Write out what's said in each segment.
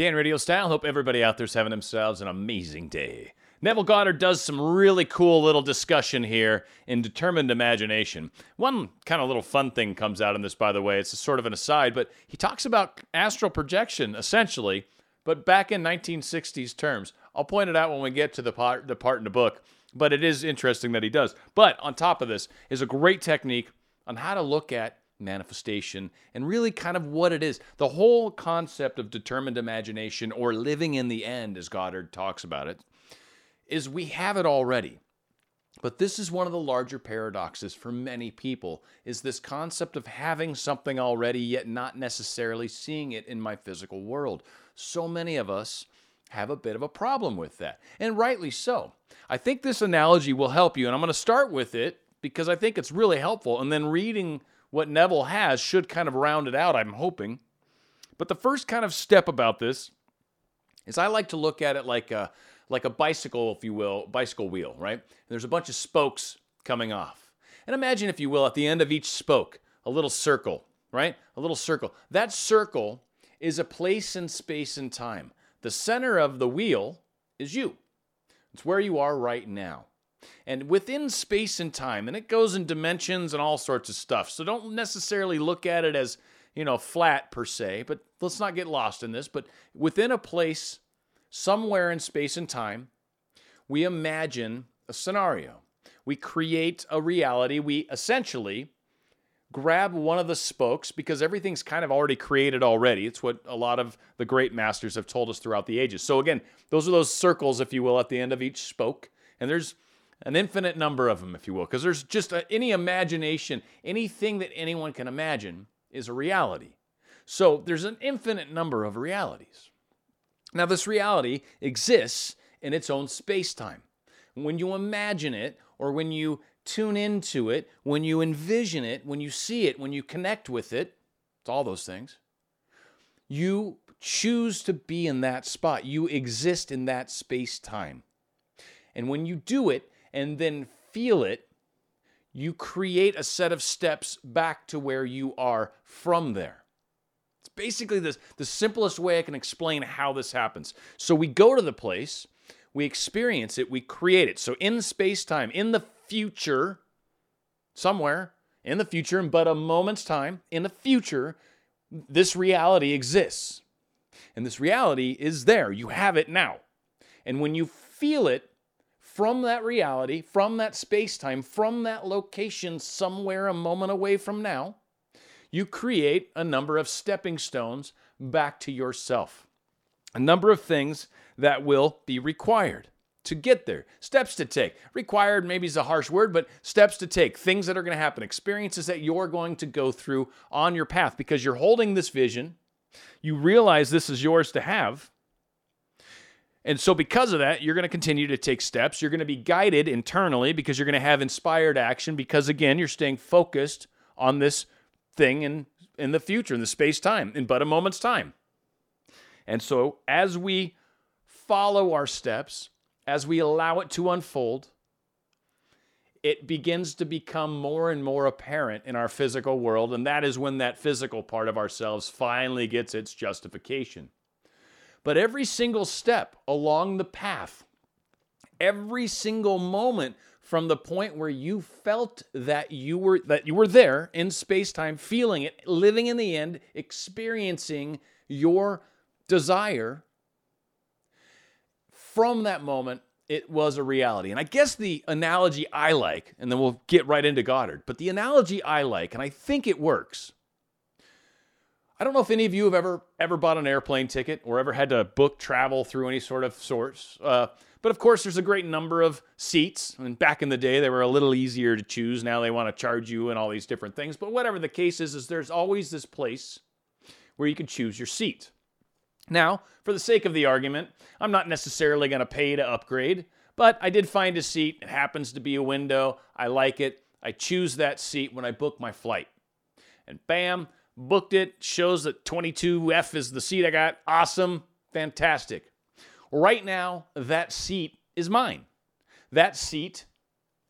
Dan Radio Style. Hope everybody out there's having themselves an amazing day. Neville Goddard does some really cool little discussion here in Determined Imagination. One kind of little fun thing comes out in this, by the way. It's sort of an aside, but he talks about astral projection, essentially, but back in 1960s terms. I'll point it out when we get to the part, the part in the book, but it is interesting that he does. But on top of this is a great technique on how to look at manifestation and really kind of what it is. The whole concept of determined imagination or living in the end, as Goddard talks about it, is we have it already. But this is one of the larger paradoxes for many people is this concept of having something already yet not necessarily seeing it in my physical world. So many of us have a bit of a problem with that, and rightly so. I think this analogy will help you, and I'm going to start with it because I think it's really helpful, and then reading what Neville has should kind of round it out, I'm hoping. But the first kind of step about this is I like to look at it like a like a bicycle, if you will, bicycle wheel, right? And there's a bunch of spokes coming off. And imagine, if you will, at the end of each spoke, a little circle, right? A little circle. That circle is a place in space and time. The center of the wheel is you. It's where you are right now. And within space and time, and it goes in dimensions and all sorts of stuff. So don't necessarily look at it as, you know, flat per se, but let's not get lost in this. But within a place somewhere in space and time, we imagine a scenario. We create a reality. We essentially grab one of the spokes because everything's kind of already created already. It's what a lot of the great masters have told us throughout the ages. So, again, those are those circles, if you will, at the end of each spoke. And there's an infinite number of them, if you will, because there's just a, any imagination, anything that anyone can imagine is a reality. So, there's an infinite number of realities. Now, this reality exists in its own space time. When you imagine it, or when you tune into it, when you envision it, when you see it, when you connect with it, it's all those things. You choose to be in that spot. You exist in that space time. And when you do it and then feel it, you create a set of steps back to where you are from there It's basically this, the simplest way I can explain how this happens. So we go to the place, we experience it, we create it. So in space time, in the future, somewhere in the future, in but a moment's time, in the future, this reality exists. And this reality is there. You have it now. And when you feel it from that reality, from that space time, from that location, somewhere a moment away from now, you create a number of stepping stones back to yourself. A number of things that will be required to get there. Steps to take. Required maybe is a harsh word, but steps to take. Things that are going to happen. Experiences that you're going to go through on your path because you're holding this vision. You realize this is yours to have. And so, because of that, you're going to continue to take steps. You're going to be guided internally because you're going to have inspired action because, again, you're staying focused on this thing in, in the future, in the space time, in but a moment's time. And so, as we follow our steps, as we allow it to unfold, it begins to become more and more apparent in our physical world. And that is when that physical part of ourselves finally gets its justification. But every single step along the path, every single moment from the point where you felt that you were that you were there in space-time feeling it living in the end experiencing your desire from that moment it was a reality. And i guess the analogy i like and then we'll get right into goddard but the analogy i like and i think it works I don't know if any of you have ever ever bought an airplane ticket or ever had to book travel through any sort of source. Uh, but of course, there's a great number of seats. And back in the day, they were a little easier to choose. Now they want to charge you and all these different things. But whatever the case is, is there's always this place where you can choose your seat. Now, for the sake of the argument, I'm not necessarily going to pay to upgrade, but I did find a seat. It happens to be a window. I like it. I choose that seat when I book my flight. And bam, booked it, shows that 22F is the seat I got. Awesome, fantastic. Right now, that seat is mine. That seat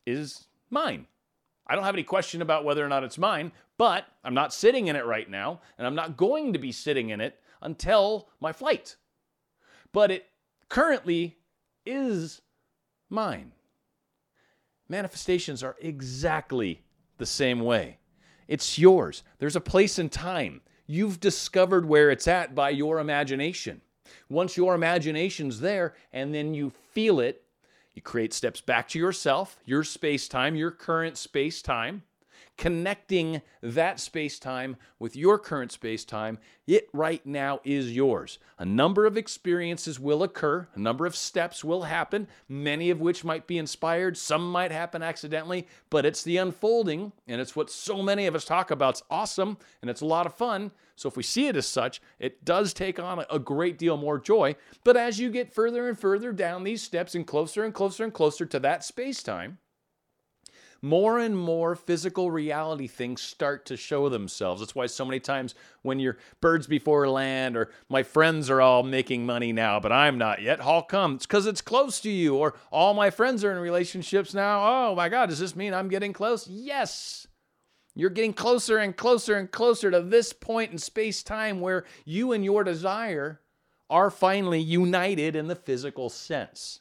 is mine. I don't have any question about whether or not it's mine, but I'm not sitting in it right now, and I'm not going to be sitting in it until my flight. but it currently is mine. Manifestations are exactly the same way. It's yours. There's a place and time. You've discovered where it's at by your imagination. Once your imagination's there and then you feel it, you create steps back to yourself, your space time, your current space time connecting that space time with your current space time, it right now is yours. A number of experiences will occur, a number of steps will happen, many of which might be inspired, some might happen accidentally, but it's the unfolding, and it's what so many of us talk about. It's awesome and it's a lot of fun. So if we see it as such, it does take on a great deal more joy. But as you get further and further down these steps and closer and closer and closer to that space time, more and more physical reality things start to show themselves. That's why so many times when you're birds before land or my friends are all making money now, but I'm not yet, how come? It's because it's close to you, or all my friends are in relationships now. Oh my God, does this mean I'm getting close? Yes. You're getting closer and closer and closer to this point in space time where you and your desire are finally united in the physical sense.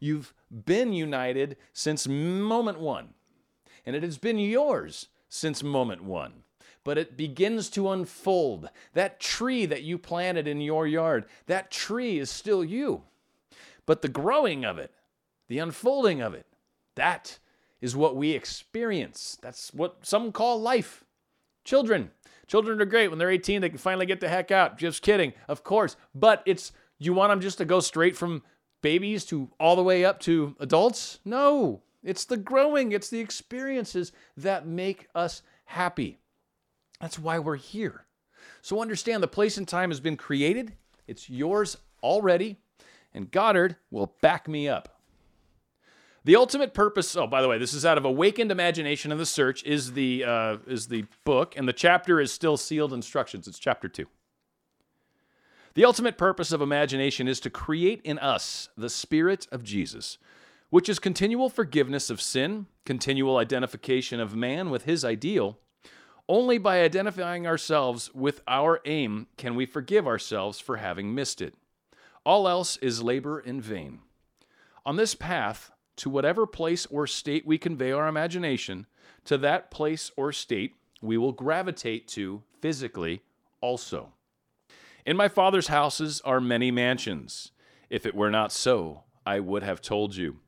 You've been united since moment one and it has been yours since moment one. But it begins to unfold. That tree that you planted in your yard, that tree is still you. But the growing of it, the unfolding of it, that is what we experience. That's what some call life. Children. Children are great. When they're 18, they can finally get the heck out. Just kidding, of course. But it's, you want them just to go straight from babies to all the way up to adults? No. It's the growing, it's the experiences that make us happy. That's why we're here. So understand the place and time has been created, it's yours already, and Goddard will back me up. The ultimate purpose. Oh, by the way, this is out of Awakened Imagination and the Search. Is the uh, is the book, and the chapter is still sealed instructions. It's chapter two. The ultimate purpose of imagination is to create in us the spirit of Jesus, which is continual forgiveness of sin, continual identification of man with his ideal. Only by identifying ourselves with our aim can we forgive ourselves for having missed it. All else is labor in vain. On this path, to whatever place or state we convey our imagination, to that place or state we will gravitate to physically also. In my Father's houses are many mansions. If it were not so, I would have told you.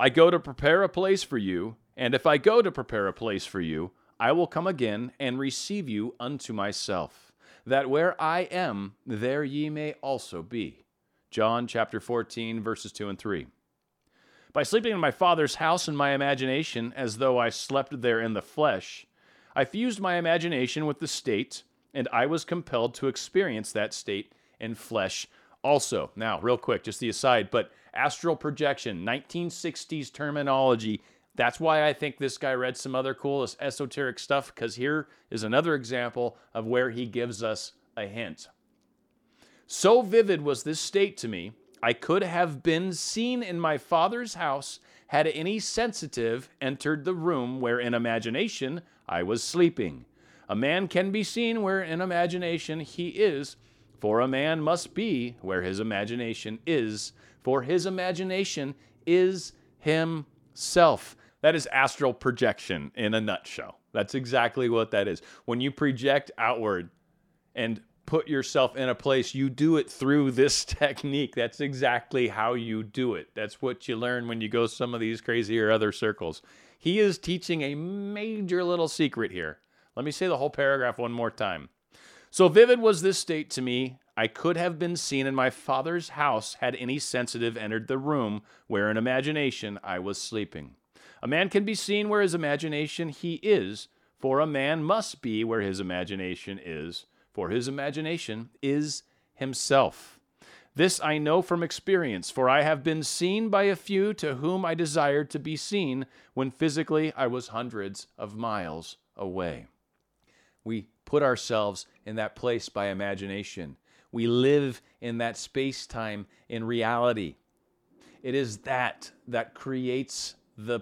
I go to prepare a place for you, and if I go to prepare a place for you, I will come again and receive you unto myself, that where I am, there ye may also be. John chapter 14, verses 2 and 3. By sleeping in my Father's house in my imagination, as though I slept there in the flesh, I fused my imagination with the state, and I was compelled to experience that state in flesh also. Now, real quick, just the aside, but astral projection, 1960s terminology. That's why I think this guy read some other cool esoteric stuff, because here is another example of where he gives us a hint. So vivid was this state to me, I could have been seen in my father's house had any sensitive entered the room where in imagination I was sleeping. A man can be seen where in imagination he is, for a man must be where his imagination is, for his imagination is himself. That is astral projection in a nutshell. That's exactly what that is. When you project outward and put yourself in a place, you do it through this technique. That's exactly how you do it. That's what you learn when you go some of these crazy or other circles. He is teaching a major little secret here. Let me say the whole paragraph one more time. So vivid was this state to me, I could have been seen in my father's house had any sensitive entered the room where in imagination I was sleeping. A man can be seen where his imagination he is, for a man must be where his imagination is, for his imagination is himself. This I know from experience, for I have been seen by a few to whom I desired to be seen when physically I was hundreds of miles away. We put ourselves in that place by imagination. We live in that space time in reality. It is that that creates the,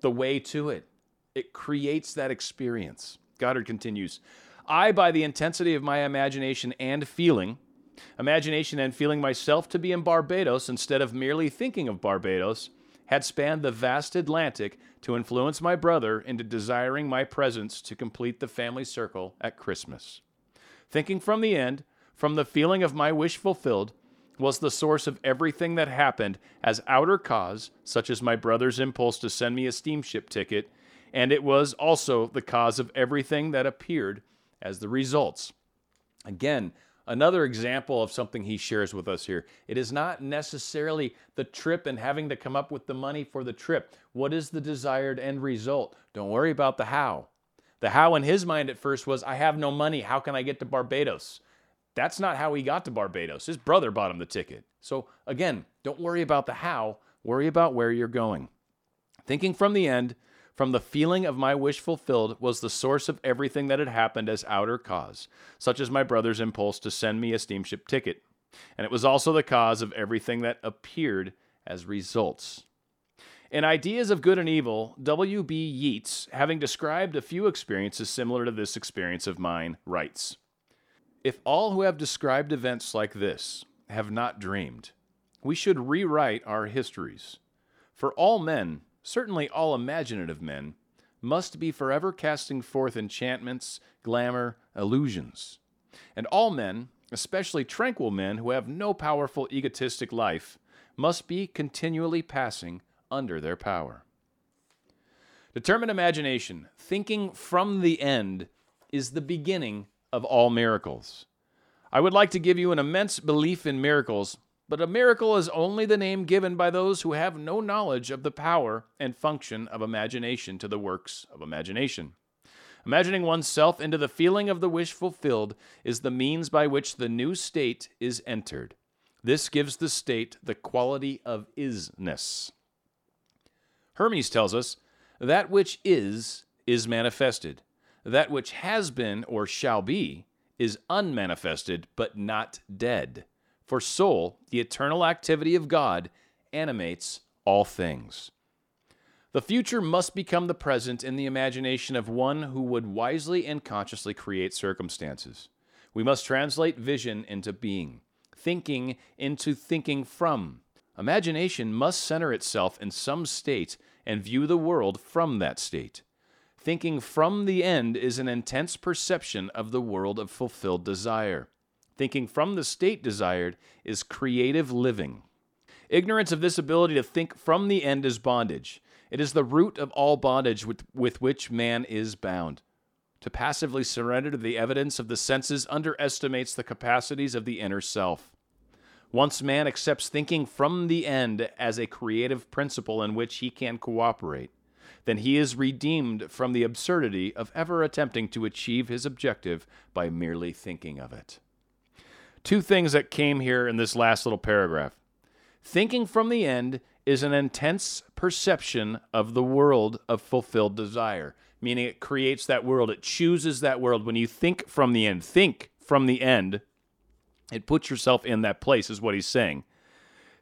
the way to it. It creates that experience. Goddard continues I, by the intensity of my imagination and feeling, Imagination and feeling myself to be in Barbados instead of merely thinking of Barbados had spanned the vast Atlantic to influence my brother into desiring my presence to complete the family circle at Christmas. Thinking from the end, from the feeling of my wish fulfilled, was the source of everything that happened as outer cause, such as my brother's impulse to send me a steamship ticket, and it was also the cause of everything that appeared as the results. Again, another example of something he shares with us here. It is not necessarily the trip and having to come up with the money for the trip. What is the desired end result? Don't worry about the how. The how in his mind at first was, I have no money. How can I get to Barbados? That's not how he got to Barbados. His brother bought him the ticket. So, again, don't worry about the how, worry about where you're going. Thinking from the end, from the feeling of my wish fulfilled, was the source of everything that had happened as outer cause, such as my brother's impulse to send me a steamship ticket. And it was also the cause of everything that appeared as results. In Ideas of Good and Evil, W.B. Yeats, having described a few experiences similar to this experience of mine, writes if all who have described events like this have not dreamed, we should rewrite our histories. For all men, certainly all imaginative men, must be forever casting forth enchantments, glamour, illusions. And all men, especially tranquil men who have no powerful egotistic life, must be continually passing under their power. Determined imagination, thinking from the end, is the beginning of all miracles. I would like to give you an immense belief in miracles, but a miracle is only the name given by those who have no knowledge of the power and function of imagination to the works of imagination. Imagining oneself into the feeling of the wish fulfilled is the means by which the new state is entered. This gives the state the quality of isness. Hermes tells us that which is, is manifested that which has been or shall be is unmanifested but not dead. For soul, the eternal activity of God, animates all things. The future must become the present in the imagination of one who would wisely and consciously create circumstances. We must translate vision into being, thinking into thinking from. Imagination must center itself in some state and view the world from that state. Thinking from the end is an intense perception of the world of fulfilled desire. Thinking from the state desired is creative living. Ignorance of this ability to think from the end is bondage. It is the root of all bondage with, with which man is bound. To passively surrender to the evidence of the senses underestimates the capacities of the inner self. Once man accepts thinking from the end as a creative principle in which he can cooperate, then he is redeemed from the absurdity of ever attempting to achieve his objective by merely thinking of it. Two things that came here in this last little paragraph. Thinking from the end is an intense perception of the world of fulfilled desire, meaning it creates that world, it chooses that world. When you think from the end, think from the end, it puts yourself in that place, is what he's saying.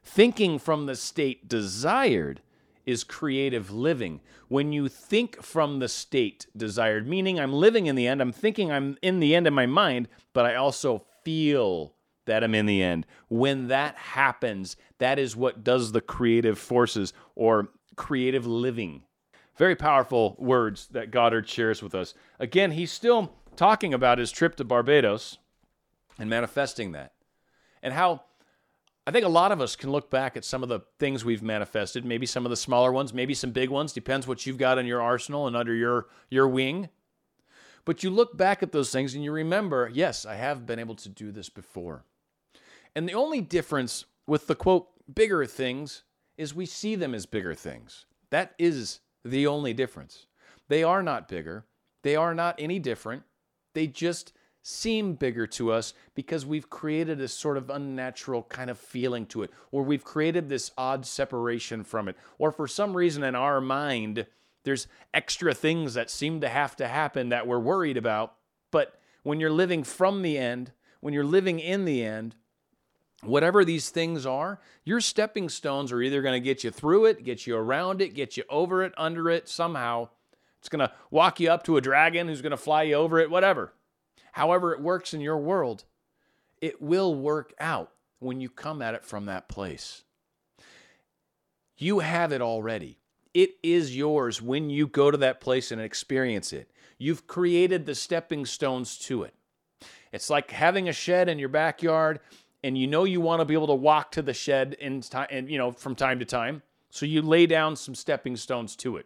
Thinking from the state desired is creative living. When you think from the state desired, meaning I'm living in the end, I'm thinking I'm in the end in my mind, but I also feel that I'm in the end. When that happens, that is what does the creative forces or creative living. Very powerful words that Goddard shares with us. Again, he's still talking about his trip to Barbados and manifesting that. And how I think a lot of us can look back at some of the things we've manifested, maybe some of the smaller ones, maybe some big ones, depends what you've got in your arsenal and under your your wing. But you look back at those things and you remember, yes, I have been able to do this before. And the only difference with the quote bigger things is we see them as bigger things. That is the only difference. They are not bigger. They are not any different. They just seem bigger to us because we've created a sort of unnatural kind of feeling to it, or we've created this odd separation from it, or for some reason in our mind, there's extra things that seem to have to happen that we're worried about. But when you're living from the end, when you're living in the end, whatever these things are, your stepping stones are either going to get you through it, get you around it, get you over it, under it, somehow. It's going to walk you up to a dragon who's going to fly you over it, whatever however it works in your world, It will work out when you come at it from that place. You have it already. It is yours when you go to that place and experience it. You've created the stepping stones to it. It's like having a shed in your backyard and you know you want to be able to walk to the shed in time and you know from time to time. So you lay down some stepping stones to it.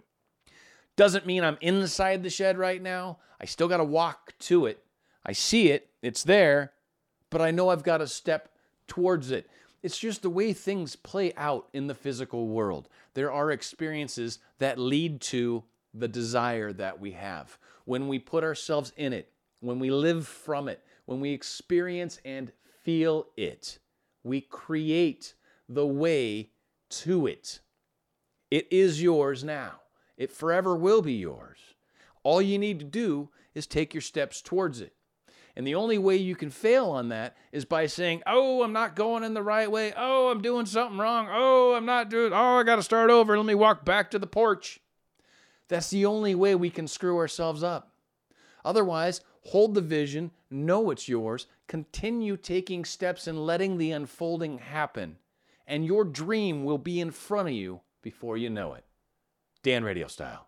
Doesn't mean I'm inside the shed right now. I still got to walk to it. I see it, it's there, but I know I've got to step towards it. It's just the way things play out in the physical world. There are experiences that lead to the desire that we have. When we put ourselves in it, when we live from it, when we experience and feel it, we create the way to it. It is yours now. It forever will be yours. All you need to do is take your steps towards it. And the only way you can fail on that is by saying, Oh, I'm not going in the right way. Oh, I'm doing something wrong. Oh, I'm not doing, oh, I got to start over. Let me walk back to the porch. That's the only way we can screw ourselves up. Otherwise, hold the vision, know it's yours, continue taking steps and letting the unfolding happen, and your dream will be in front of you before you know it. Dan Radio Style.